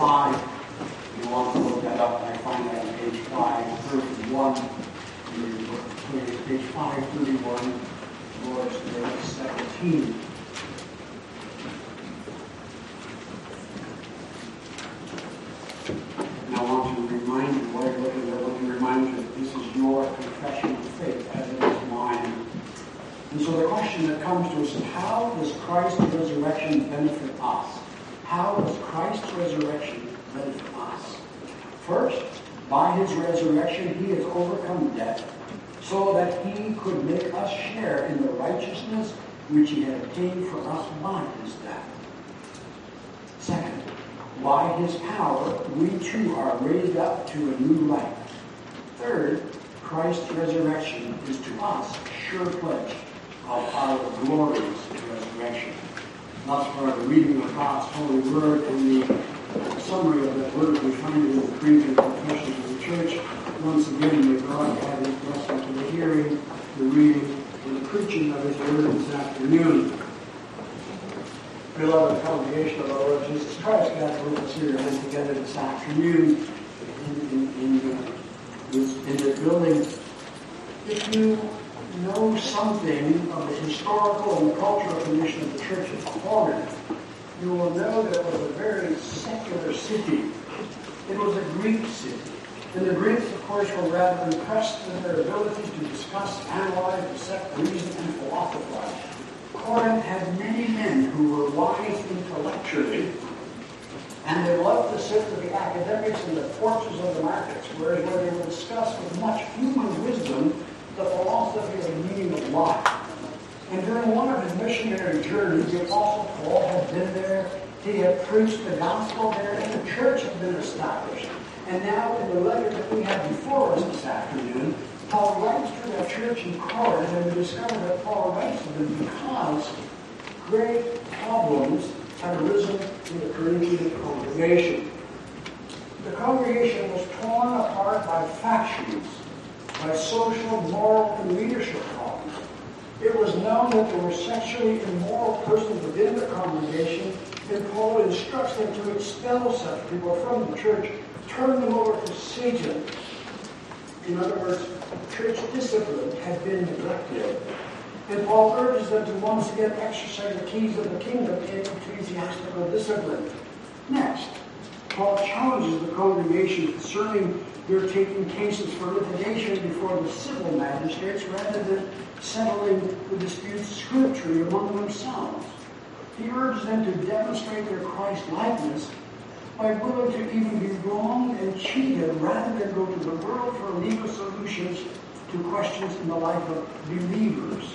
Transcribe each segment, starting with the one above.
5. If you want to look that up, and I find that on page 531. Page 531, Lord's Day 17. And I want to remind you, while you're looking at want to remind you that this is your confession of faith as it is mine. And so the question that comes to us is how does Christ's resurrection benefit us? How does Christ's resurrection benefit us? First, by his resurrection, he has overcome death so that he could make us share in the righteousness which he had obtained for us by his death. Second, by his power, we too are raised up to a new life. Third, Christ's resurrection is to us a sure pledge of our glorious resurrection. Thus far, the reading of God's holy word and the summary of that word we find in the Creed and Confessions of the Church. Once again, may God have his blessing to the hearing, the reading, and the preaching of his word this afternoon. Beloved congregation of our Lord Jesus Christ, God with us here and together this afternoon in, in, in, uh, this, in the building. If you something of the historical and cultural condition of the Church of Corinth, you will know that it was a very secular city. It was a Greek city. And the Greeks, of course, were rather impressed with their abilities to discuss, analyze, dissect, reason, and philosophize. Corinth had many men who were wise intellectually, and they loved to sit with the academics in the porches of the markets, where, where they would discuss with much human wisdom the philosophy of the meaning of life. And during one of his missionary journeys, the Apostle Paul had been there. He had preached the gospel there, and the church had been established. And now, in the letter that we have before us this afternoon, Paul writes to that church in Corinth, and we discover that Paul writes to them because great problems had arisen in the Corinthian congregation. The congregation was torn apart by factions, by social, moral, and leadership problems. It was known that there were sexually immoral persons within the congregation, and Paul instructs them to expel such people from the church, turn them over to Satan. In other words, church discipline had been neglected. And Paul urges them to once again exercise the keys of the kingdom in ecclesiastical discipline. Next, Paul challenges the congregation concerning their taking cases for litigation before the civil magistrates rather than settling the disputes scripturally among themselves. He urges them to demonstrate their Christ likeness by willing to even be wronged and cheated rather than go to the world for legal solutions to questions in the life of believers.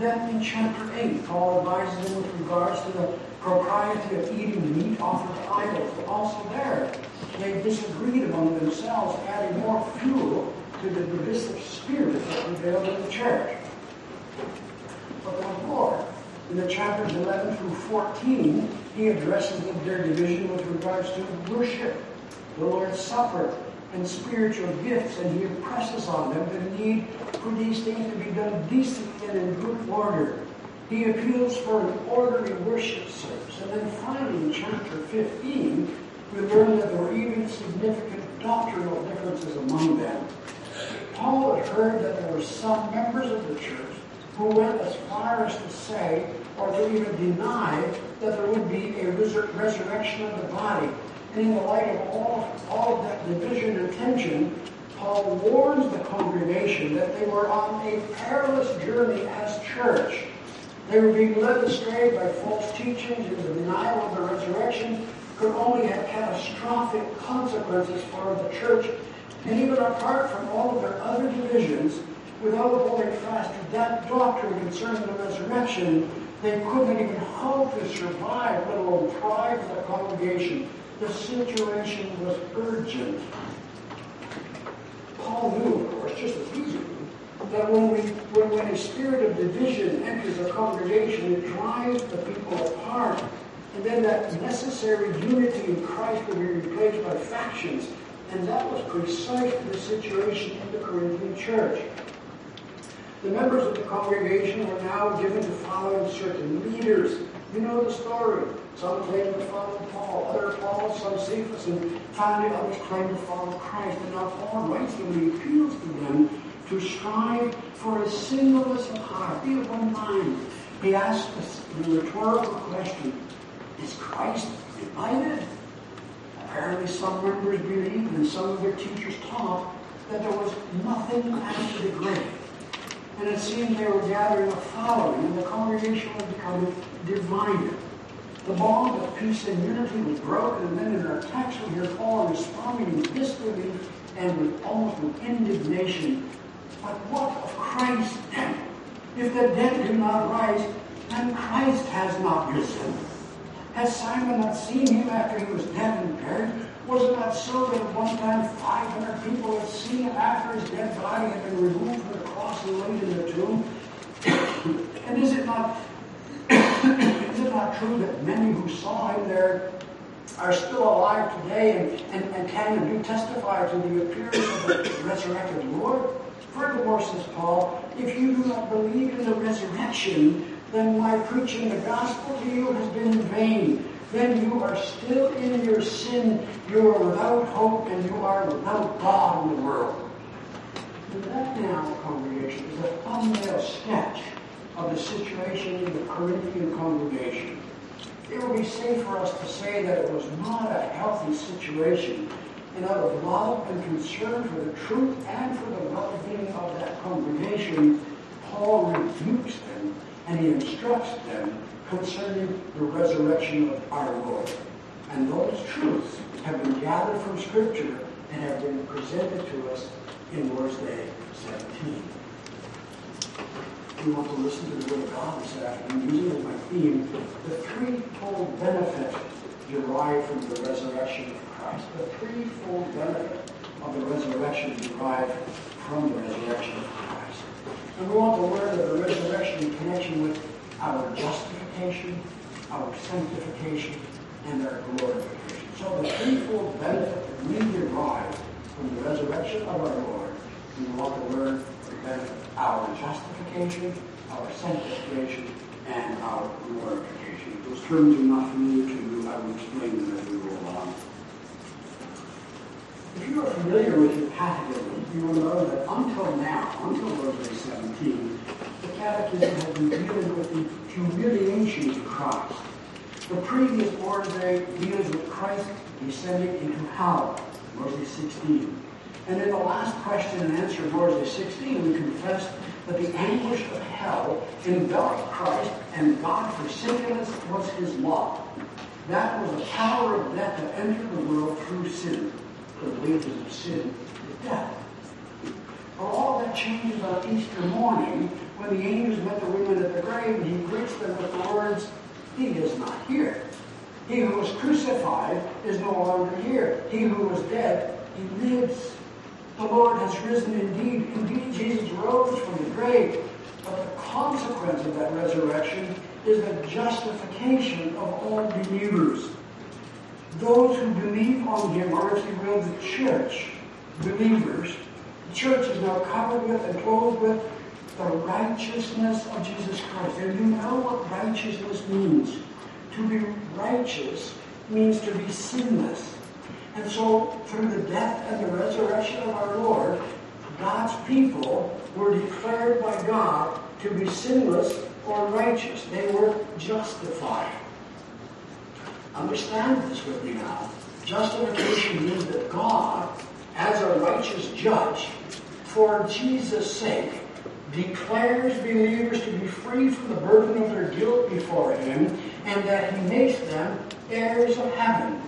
Then in chapter 8, Paul advises them with regards to the propriety of eating meat offered to idols. But also there, they disagreed among themselves, adding more fuel to the divisive spirit that prevailed in the church. But then more. In the chapters 11 through 14, he addresses their division with regards to worship, the Lord's Supper, and spiritual gifts, and he impresses on them the need for these things to be done decently and in good order. He appeals for an orderly worship service. And then finally, in chapter 15, we learn that there were even significant doctrinal differences among them. Paul had heard that there were some members of the church who went as far as to say, or to even deny, that there would be a resur- resurrection of the body. And in the light of all, all of that division and tension, Paul warns the congregation that they were on a perilous journey as church. They were being led astray by false teachings, and the denial of the resurrection could only have catastrophic consequences for the church. And even apart from all of their other divisions, without holding fast to that doctrine concerning the resurrection, they couldn't even hope to survive, let alone thrive as a congregation. The situation was urgent. Paul knew, of course, just as we that when, we, when, when a spirit of division enters a congregation, it drives the people apart. And then that necessary unity in Christ will be replaced by factions. And that was precisely the situation in the Corinthian church. The members of the congregation were now given to following certain leaders. You know the story. Some claimed to follow Paul, others Apollos, some Cephas, and finally others claimed to follow Christ. And now Paul writes them and appeals to them to strive for a singleness of heart, be of one mind. He asks the rhetorical question, is Christ divided? Apparently some members believed and some of their teachers taught that there was nothing after the grave. And it seemed they were gathering a following, and the congregation was becoming divided. The bond of peace and unity was broken, and then in our text we hear Paul responding with disbelief and with almost with indignation. But what of Christ then? If the dead do not rise, then Christ has not risen. Has Simon not seen him after he was dead and buried? Was it not so that at one time 500 people had seen him after his dead body had been removed from the cross and laid in the tomb? and is it not is it not true that many who saw him there are still alive today and, and, and can and do testify to the appearance of the resurrected Lord? Furthermore, says Paul, if you do not believe in the resurrection, then my preaching the gospel to you has been in vain. Then you are still in your sin, you are without hope, and you are without God in the world. And that now, congregation, is a thumbnail sketch of the situation in the Corinthian congregation. It would be safe for us to say that it was not a healthy situation. And out of love and concern for the truth and for the well-being of that congregation, Paul rebukes them and he instructs them concerning the resurrection of our Lord. And those truths have been gathered from Scripture and have been presented to us in Lord's Day 17. We want to listen to the Word of God this afternoon using as my theme the threefold benefit derived from the resurrection of Christ. The threefold benefit of the resurrection derived from the resurrection of Christ. And we want to learn of the resurrection in connection with our justification, our sanctification, and our glorification. So the threefold benefit that we derive from the resurrection of our Lord, we want to learn the benefit our justification, our sanctification, and our glorification. If those terms are not familiar to you, I will explain them as we. If you are familiar with your catechism, you will know that until now, until Day 17, the catechism has been dealing with the humiliation of Christ. The previous Lord's Day deals with Christ descending into hell, Day 16. And in the last question and answer of Day 16, we confess that the anguish of hell enveloped Christ and God forsaken us was his lot. That was the power of death that entered the world through sin the wages of sin is death. But all that changes on Easter morning when the angels met the women at the grave and he greets them with the words, He is not here. He who was crucified is no longer here. He who was dead, he lives. The Lord has risen indeed. Indeed, Jesus rose from the grave. But the consequence of that resurrection is the justification of all believers. Those who believe on him are, if you will, the church, believers. The church is now covered with and clothed with the righteousness of Jesus Christ. And you know what righteousness means. To be righteous means to be sinless. And so, through the death and the resurrection of our Lord, God's people were declared by God to be sinless or righteous. They were justified. Understand this with me now. Justification means that God, as a righteous judge, for Jesus' sake, declares believers to be free from the burden of their guilt before Him, and that He makes them heirs of heaven.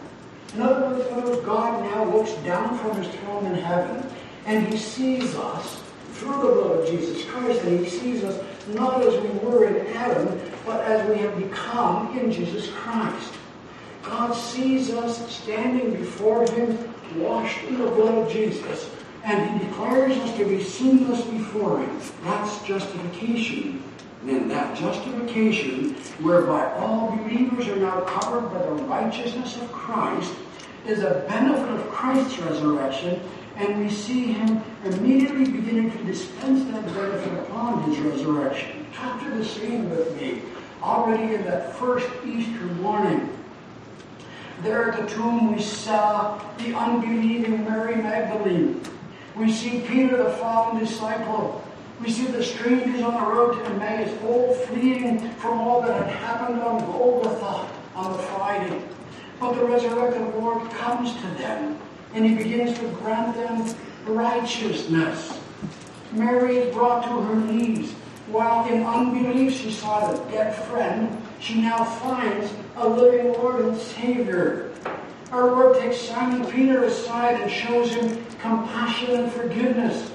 In other words, fellows, God now looks down from His throne in heaven, and He sees us through the blood of Jesus Christ, and He sees us not as we were in Adam, but as we have become in Jesus Christ. God sees us standing before Him, washed in the blood of Jesus, and He declares us to be sinless before Him. That's justification. And that justification, whereby all believers are now covered by the righteousness of Christ, is a benefit of Christ's resurrection, and we see Him immediately beginning to dispense that benefit upon His resurrection. Talk to the scene with me. Already in that first Easter morning, There at the tomb we saw the unbelieving Mary Magdalene. We see Peter, the fallen disciple. We see the strangers on the road to Emmaus, all fleeing from all that had happened on Golgotha on the Friday. But the resurrected Lord comes to them and he begins to grant them righteousness. Mary is brought to her knees. While in unbelief she saw the dead friend, she now finds a living Lord and Savior. Our Lord takes Simon Peter aside and shows him compassion and forgiveness.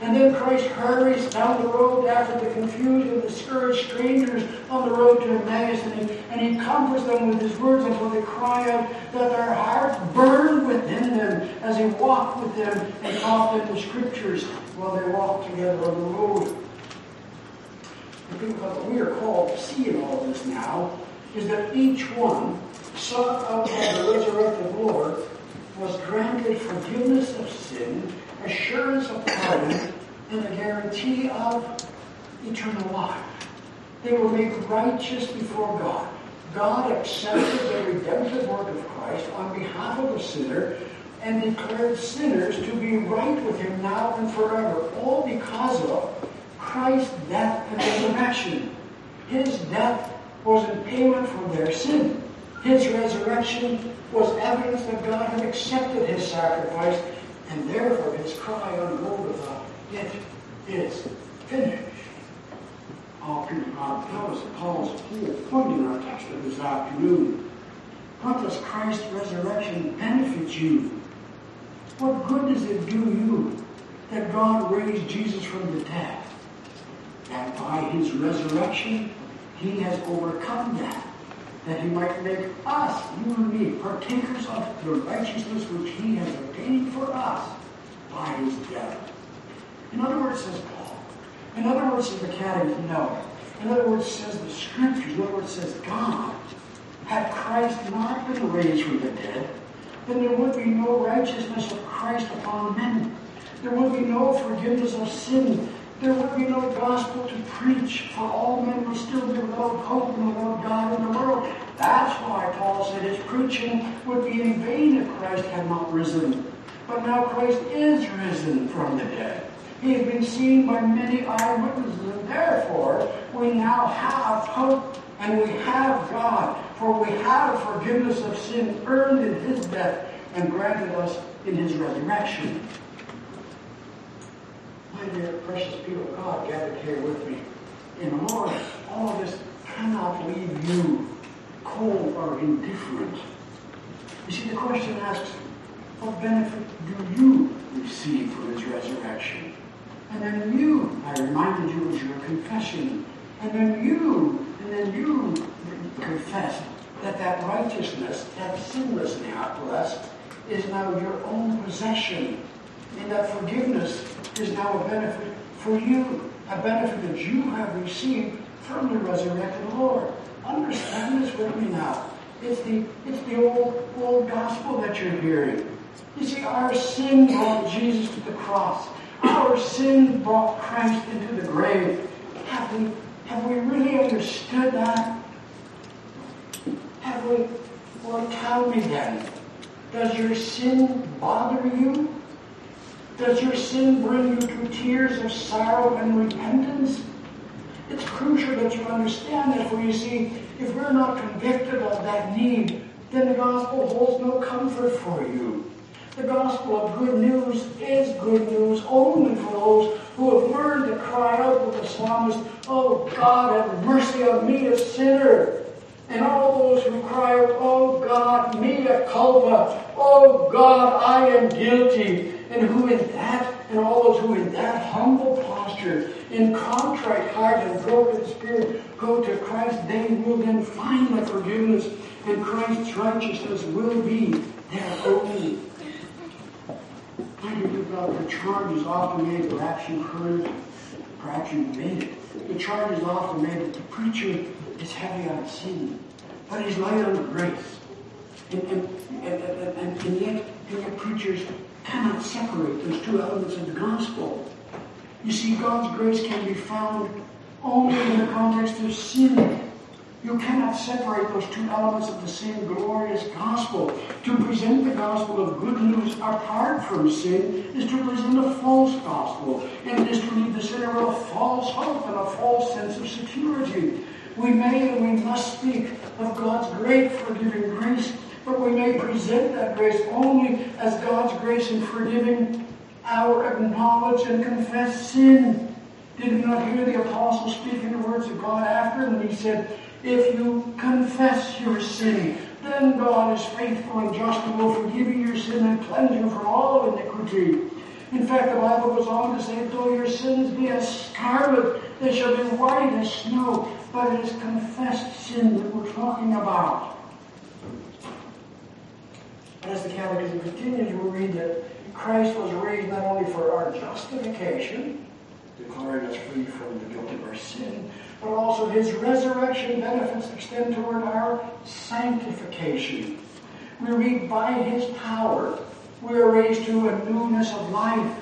And then Christ hurries down the road after the confused and discouraged strangers on the road to Emmaus, and he, and he comforts them with his words until they cry out that their hearts burn within them as he walked with them and taught them the scriptures while they walked together on the road. I think what we are called to see in all of this now is that each one sought out by the resurrected Lord was granted forgiveness of sin assurance of pardon, and the guarantee of eternal life. They were made righteous before God. God accepted the redemptive work of Christ on behalf of the sinner and declared sinners to be right with him now and forever, all because of Christ's death and resurrection. His death was in payment for their sin. His resurrection was evidence that God had accepted his sacrifice and therefore his cry on Golgotha, it is finished. All Peter God tells us Paul's whole point in our text this afternoon. What does Christ's resurrection benefit you? What good does it do you that God raised Jesus from the dead? That by his resurrection, he has overcome that that he might make us, you and me, partakers of the righteousness which he has obtained for us by his death. In other words, says Paul, in other words, says the Catechism, no. In other words, says the Scriptures, in other words, says God, had Christ not been raised from the dead, then there would be no righteousness of Christ upon men. There would be no forgiveness of sin there would be no gospel to preach, for all men would still be without hope and without God in the world. That's why Paul said his preaching would be in vain if Christ had not risen. But now Christ is risen from the dead. He has been seen by many eyewitnesses, and therefore we now have hope and we have God, for we have forgiveness of sin earned in his death and granted us in his resurrection. My dear precious people of God gathered here with me in the Lord, all of this cannot leave you cold or indifferent. You see, the question asks, what benefit do you receive from his resurrection? And then you, I reminded you of your confession. And then you, and then you confess that that righteousness, that sinlessness, blessed, is now your own possession and that forgiveness is now a benefit for you, a benefit that you have received from the resurrected Lord. Understand this with me now. It's the, it's the old, old gospel that you're hearing. You see, our sin brought Jesus to the cross. Our sin brought Christ into the grave. Have we, have we really understood that? Have we? Well, tell me then. Does your sin bother you? Does your sin bring you to tears of sorrow and repentance? It's crucial that you understand that, for you see, if we're not convicted of that need, then the gospel holds no comfort for you. The gospel of good news is good news only for those who have learned to cry out with the psalmist, Oh God, have mercy on me, a sinner. And all those who cry out, Oh God, mea culpa, Oh God, I am guilty and who in that, and all those who in that humble posture, in contrite heart and broken spirit, go to Christ, they will then find the forgiveness, and Christ's righteousness will be their own. I you about the charge is often made, perhaps you've heard, perhaps you've made it. The charge is often made that the preacher is heavy on sin, but he's light on grace. And, and, and, and, and yet, yet preachers cannot separate those two elements of the gospel. You see, God's grace can be found only in the context of sin. You cannot separate those two elements of the same glorious gospel. To present the gospel of good news apart from sin is to present a false gospel, and it is to leave the sinner with a false hope and a false sense of security. We may and we must speak of God's great forgiving grace, but we may present that grace only as God's grace in forgiving our acknowledged and confessed sin. Did we not hear the apostle speaking the words of God after when he said, If you confess your sin, then God is faithful and just and will forgive you your sin and cleanse you from all iniquity. In fact, the Bible goes on to say, though your sins be as scarlet, they shall be white as snow. But it is confessed sin that we're talking about. As the Catechism continues, we read that Christ was raised not only for our justification, declaring us free from the guilt of our sin, but also his resurrection benefits extend toward our sanctification. We read, by his power, we are raised to a newness of life.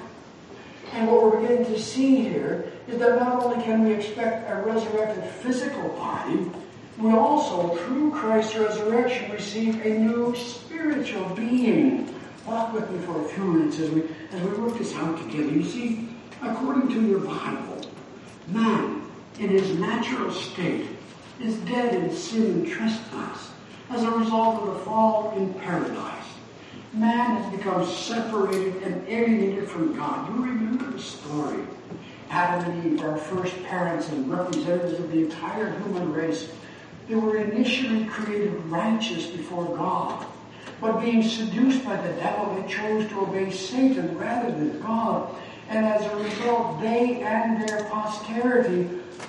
And what we're beginning to see here is that not only can we expect a resurrected physical body, we also, through Christ's resurrection, receive a new spiritual being. Walk with me for a few minutes as we, as we work this out together. You see, according to your Bible, man, in his natural state, is dead in sin and trespass as a result of the fall in paradise. Man has become separated and alienated from God. You remember the story. Adam and Eve, our first parents and representatives of the entire human race, they were initially created righteous before God. But being seduced by the devil, they chose to obey Satan rather than God. And as a result, they and their posterity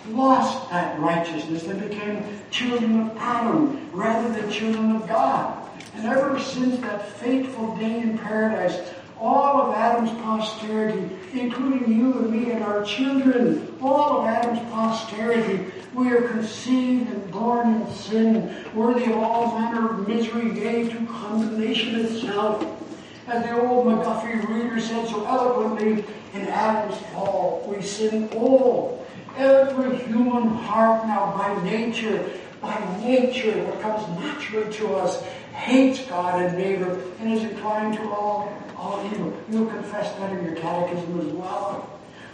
lost that righteousness. They became children of Adam rather than children of God. And ever since that fateful day in paradise, all of Adam's posterity, including you and me and our children, all of Adam's posterity, we are conceived and born in sin, worthy of all manner of misery, gave to condemnation itself. As the old McGuffey reader said so eloquently, in Adam's fall, we sin all. Every human heart now by nature, by nature, what comes naturally to us, hates God and neighbor and is inclined to all, all evil. You'll confess that in your catechism as well.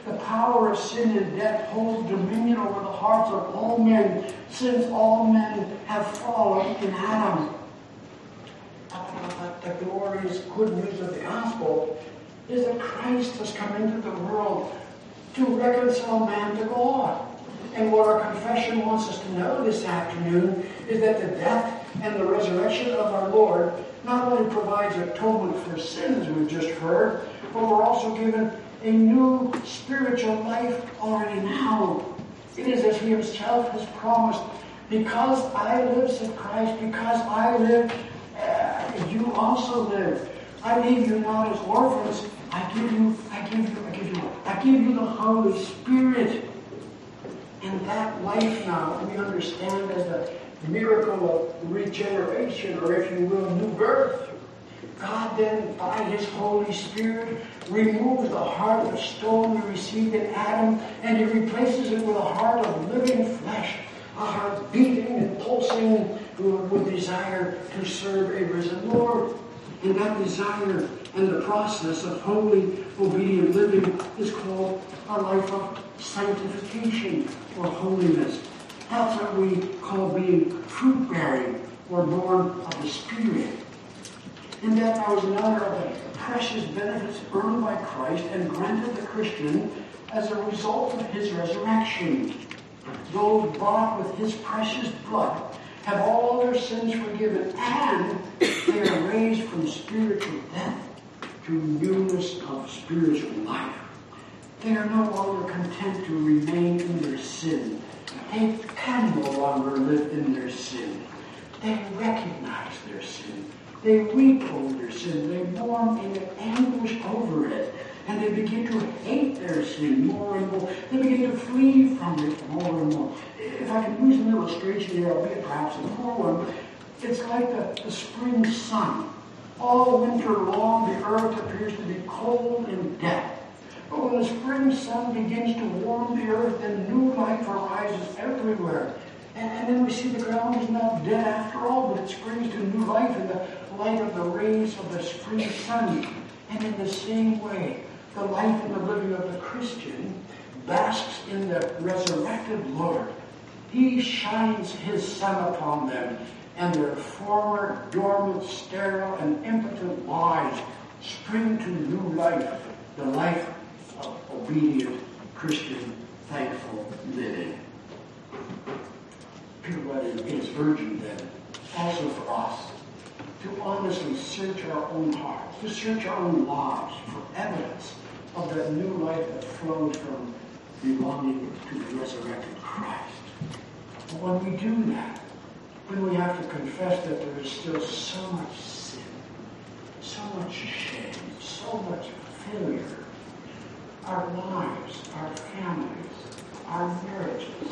The power of sin and death holds dominion over the hearts of all men, since all men have fallen in Adam. But the glorious good news of the gospel is that Christ has come into the world to reconcile man to God. And what our confession wants us to know this afternoon is that the death and the resurrection of our Lord not only provides atonement for sins, we've just heard, but we're also given a new spiritual life already now. It is as He Himself has promised, because I live, said Christ, because I live, uh, you also live. I leave you not as orphans. I give you, I give you, I give you, I give you the Holy Spirit. And that life now we understand as the miracle of regeneration, or if you will, new birth. God then, by His Holy Spirit, removes the heart of stone we received in Adam, and He replaces it with a heart of living flesh, a heart beating and pulsing with desire to serve a risen Lord. And that desire and the process of holy, obedient living is called a life of sanctification or holiness. That's what we call being fruit bearing or born of the Spirit. And that now is another of the precious benefits earned by Christ and granted the Christian as a result of his resurrection. Those bought with his precious blood have all their sins forgiven, and they are raised from spiritual death to newness of spiritual life. They are no longer content to remain in their sin. They can no longer live in their sin. They recognize their sin. They weep over their sin. They mourn in anguish over it. And they begin to hate their sin more and more. They begin to flee from it more and more. If I can use an illustration here, albeit perhaps a poor one, it's like the, the spring sun. All winter long, the earth appears to be cold and dead. When the spring sun begins to warm the earth, then new life arises everywhere. And, and then we see the ground is not dead after all, but it springs to new life in the light of the rays of the spring sun. And in the same way, the life and the living of the Christian basks in the resurrected Lord. He shines his sun upon them, and their former dormant, sterile, and impotent lives spring to new life, the life obedient Christian thankful living. Peter it is urgent then, also for us, to honestly search our own hearts, to search our own lives for evidence of that new life that flows from belonging to the resurrected Christ. But when we do that, then we have to confess that there is still so much sin, so much shame, so much failure. Our lives, our families, our marriages,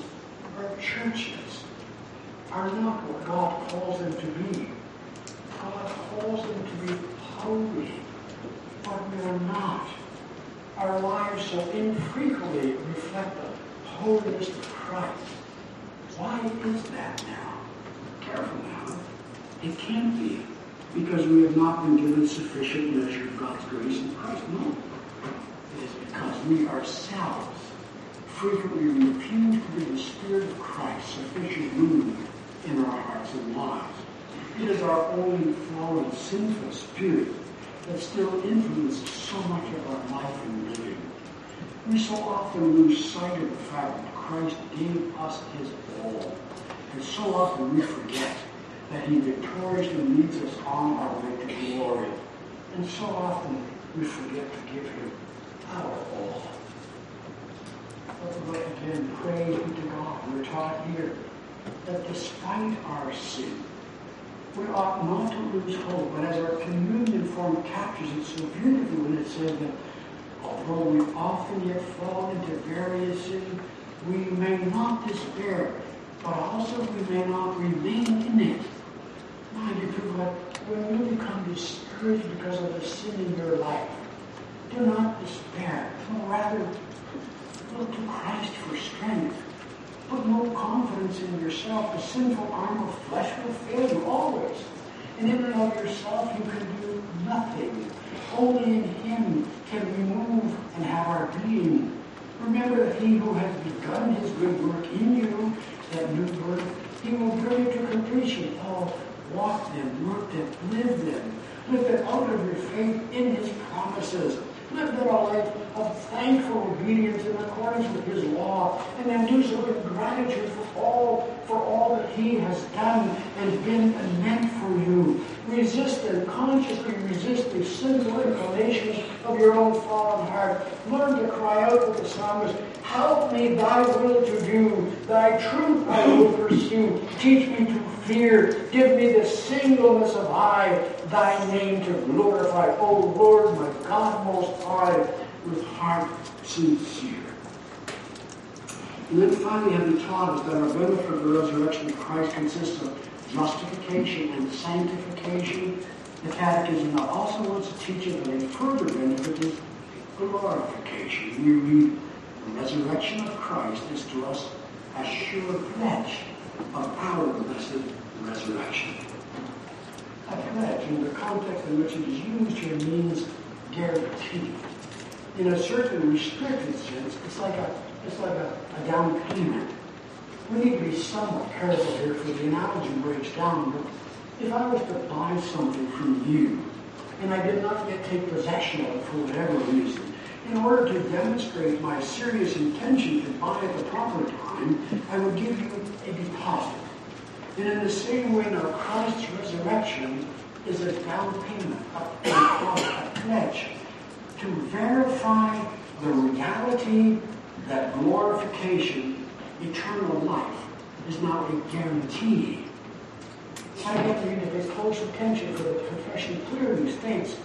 our churches are not what God calls them to be. God calls them to be holy, but we are not. Our lives so infrequently reflect the holiness of Christ. Why is that now? Careful now. It can't be because we have not been given sufficient measure of God's grace in Christ. No. We ourselves frequently refuse to give the Spirit of Christ sufficient room in our hearts and lives. It is our own fallen, sinful spirit that still influences so much of our life and living. We so often lose sight of the fact that Christ gave us his all. And so often we forget that he victoriously leads us on our way to glory. And so often we forget to give him all. But again, praise be to God. We're taught here that despite our sin, we ought not to lose hope. But as our communion form captures it so beautifully when it says that although we often yet fall into various sins, we may not despair, but also we may not remain in it. My dear people, when you become discouraged because of the sin in your life, do not despair. No, rather, look to Christ for strength. Put no confidence in yourself. The sinful arm of flesh will fail you always. And in and of yourself, you can do nothing. Only in Him can we move and have our being. Remember that He who has begun His good work in you, that new birth, He will bring it to completion. Oh, walk them, work them, live them. Live it out of your faith in His promises. Live that a life of thankful obedience in accordance with His law, and then do so with gratitude for all for all that He has done and been and meant for you. Resist and consciously resist the sinful inclinations of your own fallen heart. Learn to cry out with the psalmist, Help me thy will to do, thy truth I will pursue. Teach me to fear. Give me the singleness of eye, thy name to glorify. O Lord, my God most high, with heart sincere. And then finally, having taught us that our benefit of the resurrection of Christ consists of justification and sanctification, the Catechism also wants to teach us a further benefit is glorification. We read, the resurrection of Christ is to us a sure pledge of our blessed resurrection. A pledge, in the context in which it is used here, means guarantee. In a certain restricted sense, it's like a it's like a, a down payment. We need to be somewhat careful here for the analogy breaks down. But if I was to buy something from you, and I did not yet take possession of it for whatever reason, in order to demonstrate my serious intention to buy at the proper time, I would give you a deposit. And in the same way now, Christ's resurrection is a down payment, a, a pledge to verify the reality that glorification, eternal life, is now a guarantee. Get to give close attention for the confession clearly states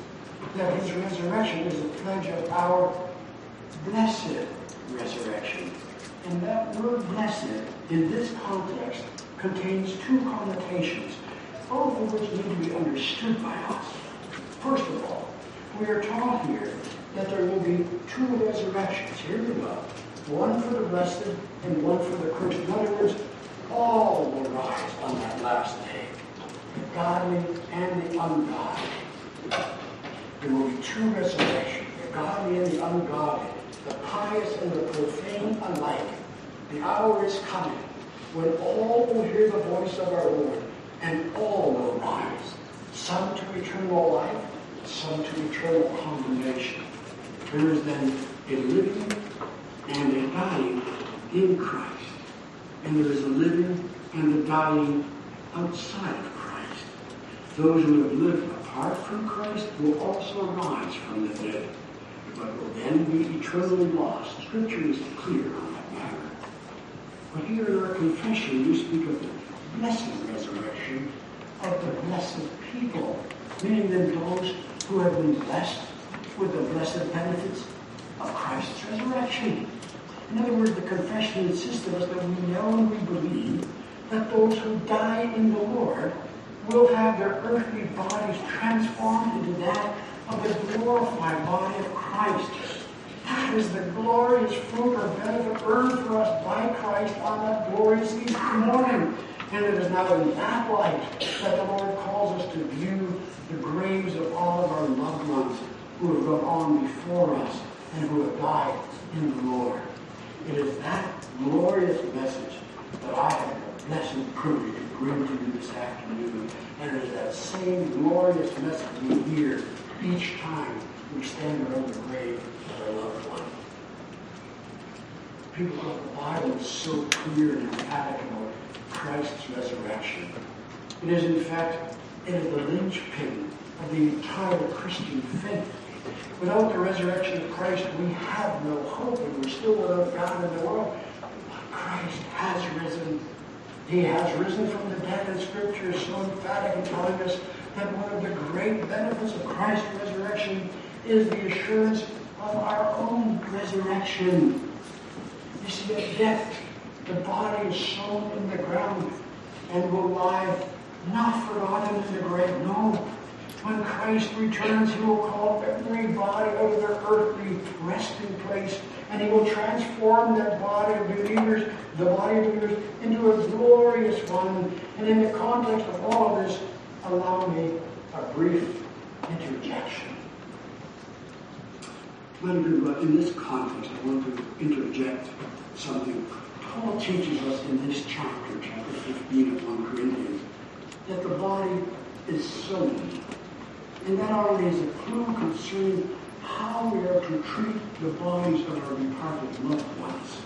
that his resurrection is a pledge of our blessed resurrection. And that word blessed, in this context, contains two connotations, both of which need to be understood by us. First of all, we are taught here that there will be two resurrections. Here we go. One for the blessed and one for the cursed. In other words, all will rise on that last day. Godly and the ungodly. There will be two resurrections, the godly and the ungodly, the pious and the profane alike. The hour is coming when all will hear the voice of our Lord, and all will rise, some to eternal life, some to eternal condemnation. There is then a living and a dying in Christ. And there is a living and a dying outside of Christ. Those who have lived apart from Christ will also rise from the dead, but will then be eternally lost. Scripture is clear on that matter. But here in our confession, we speak of the blessed resurrection of the blessed people, meaning then those who have been blessed with the blessed benefits of Christ's resurrection. In other words, the confession insists of us that we know and we believe that those who die in the Lord will have their earthly bodies transformed into that of the glorified body of Christ. That is the glorious fruit or benefit earned for us by Christ on that glorious Easter morning. And it is now in that light that the Lord calls us to view the graves of all of our loved ones who have gone on before us and who have died in the Lord. It is that glorious message that I have blessed privilege to bring to you this afternoon. And it is that same glorious message we hear each time we stand around the grave of our loved one. People the Bible is so clear and emphatic about Christ's resurrection. It is, in fact, it is the linchpin of the entire Christian faith. Without the resurrection of Christ, we have no hope, and we're still without God in the world. But Christ has risen. He has risen from the dead, and Scripture is so emphatic in telling us that one of the great benefits of Christ's resurrection is the assurance of our own resurrection. You see, at death, the body is sown in the ground and will lie not forgotten in the grave. No. When Christ returns, he will call every body out of their earthly resting place, and he will transform that body of believers, the body of believers, into a glorious one. And in the context of all of this, allow me a brief interjection. In this context, I want to interject something. Paul teaches us in this chapter, chapter 15 of 1 Corinthians, that the body is sown. And that already is a clue concerning how we are to treat the bodies of our departed loved ones.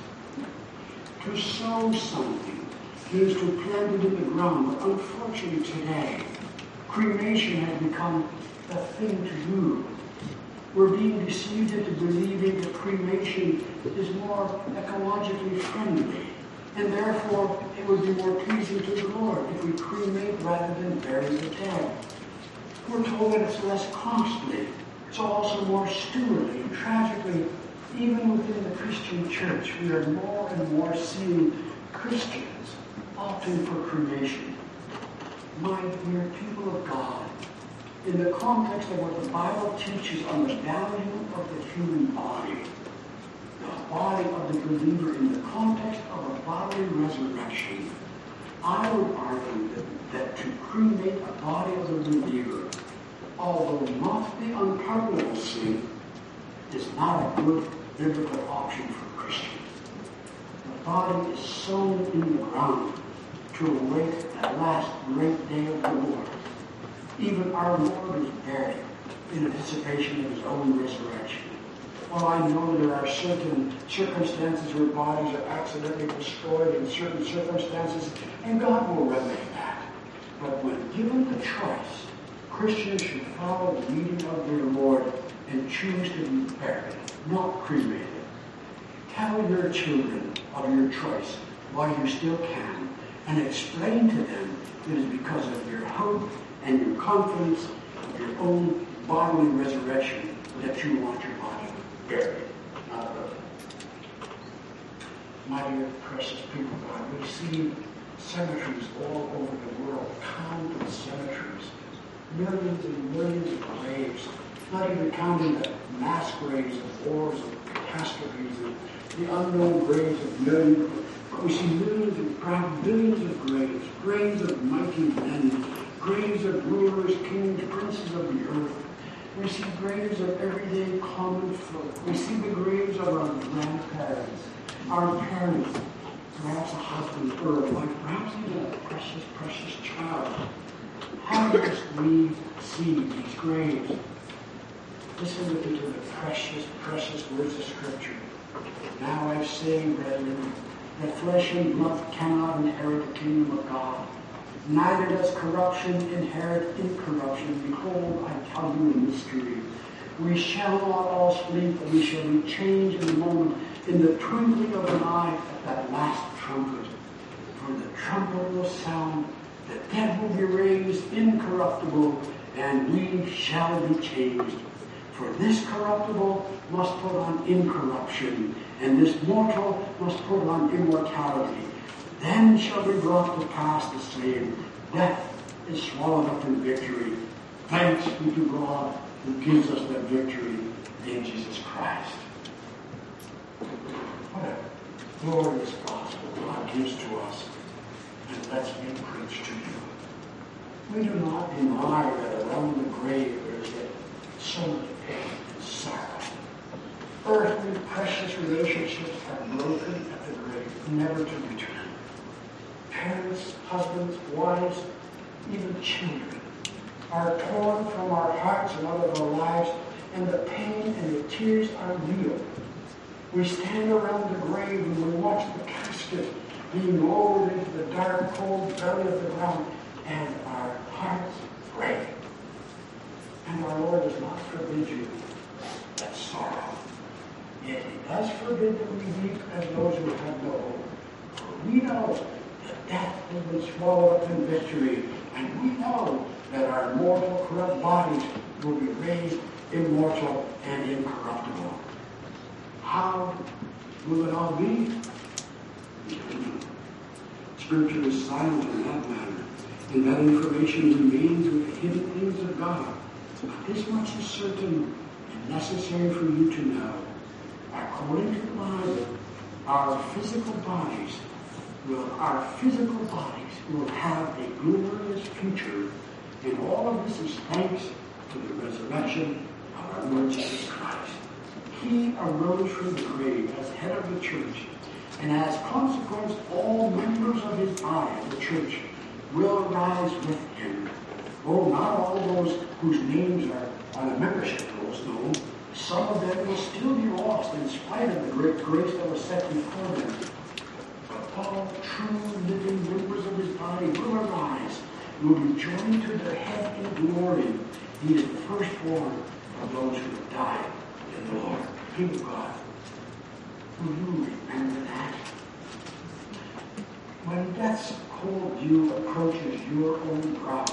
To sow something means to plant it in the ground, but unfortunately today, cremation has become the thing to do. We're being deceived into believing that cremation is more ecologically friendly, and therefore it would be more pleasing to the Lord if we cremate rather than bury the dead. We're told that it's less costly. It's also more stewardly. And tragically, even within the Christian church, we are more and more seeing Christians opting for cremation. My dear people of God, in the context of what the Bible teaches on the value of the human body, the body of the believer in the context of a bodily resurrection, I would argue that, that to cremate a body of the believer, although not the unpardonable sin, is not a good biblical option for Christians. The body is sown in the ground to await that last great day of the Lord. Even our Lord is buried in anticipation of his own resurrection. While I know there are certain circumstances where bodies are accidentally destroyed in certain circumstances, and God will remedy. But when given the choice, Christians should follow the leading of their Lord and choose to be buried, not cremated. Tell your children of your choice while you still can, and explain to them it is because of your hope and your confidence of your own bodily resurrection that you want your body buried, not buried. My dear precious people, God, we see cemeteries all over the world, countless cemeteries, millions and millions of graves, not even counting the mass graves of wars and catastrophes and the unknown graves of millions of we see millions of perhaps billions of graves, graves of mighty men, graves of rulers, kings, princes of the earth. We see graves of everyday common folk. We see the graves of our grandparents, our parents, perhaps a husband a wife, perhaps even a precious, precious child. How must we see these graves? Listen with me to the precious, precious words of Scripture. Now I say, brethren, that flesh and blood cannot inherit the kingdom of God. Neither does corruption inherit incorruption. Behold, I tell you a mystery. We shall not all sleep, but we shall be changed in a moment, in the twinkling of an eye, at that last trumpet. For the trumpet will sound, the dead will be raised incorruptible, and we shall be changed. For this corruptible must put on incorruption, and this mortal must put on immortality. Then shall be brought to pass the same. Death is swallowed up in victory. Thanks be to God who gives us that victory in Jesus Christ. Glorious gospel God gives to us and lets me preach to you. We do not deny that around the grave there is yet so much pain and sorrow. Earthly precious relationships are broken at the grave, never to return. Parents, husbands, wives, even children are torn from our hearts and out of our lives, and the pain and the tears are real. We stand around the grave and we watch the casket being lowered into the dark, cold belly of the ground, and our hearts break. And our Lord does not forbid you that sorrow. Yet he does forbid that we weep as those who have no hope. For we know that death has been swallowed up in victory, and we know that our mortal, corrupt bodies will be raised immortal and incorruptible. How will it all be? Scripture is silent in that matter, and that information remains with the hidden things of God. This much is certain and necessary for you to know. According to the Bible, our physical bodies will, our physical bodies will have a glorious future, and all of this is thanks to the resurrection of our Lord Jesus Christ. He arose from the grave as head of the church, and as consequence, all members of his body, the church, will rise with him. Oh, not all those whose names are on the membership rolls, no. Some of them will still be lost in spite of the great grace that was set before them. But all true living members of his body will arise, will be joined to their head in glory. He is the firstborn of those who have died the Lord. Of God, will you remember that? When death's cold dew approaches your own brow,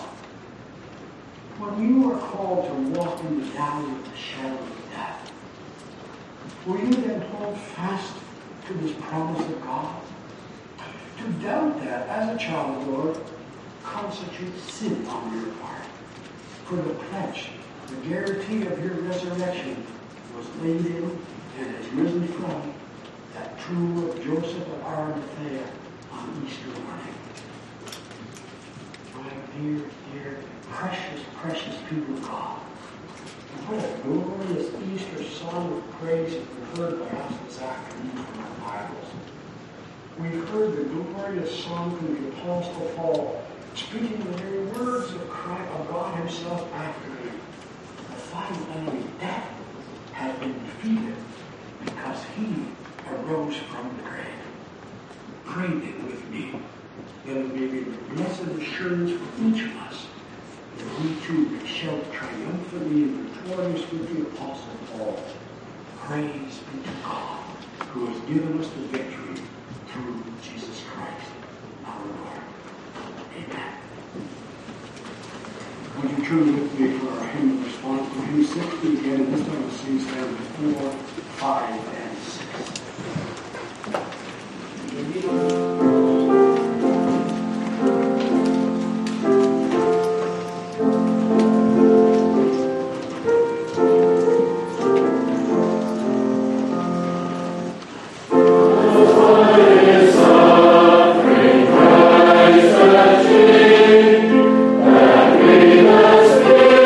when you are called to walk in the valley of the shadow of death, will you then hold fast to this promise of God? To doubt that as a child of Lord constitutes sin on your part. For the pledge, the guarantee of your resurrection was in and has risen from that tomb of Joseph of Arimathea on Easter morning. My dear, dear, precious, precious people of God. What a glorious Easter song of praise that we heard by us this afternoon from our Bibles. We've heard the glorious song from the Apostle Paul, speaking the very words of Christ, of God Himself after him. The final enemy, death, has been defeated because He arose from the grave. Pray with me it may be the blessed assurance for each of us that we too shall triumphantly and victorious with the Apostle Paul. Praise be to God who has given us the victory through Jesus Christ our Lord. Amen. Would you turn with me for our hymn response to hymn 60 again, and this time we'll sing stanzas 4, 5, and 6.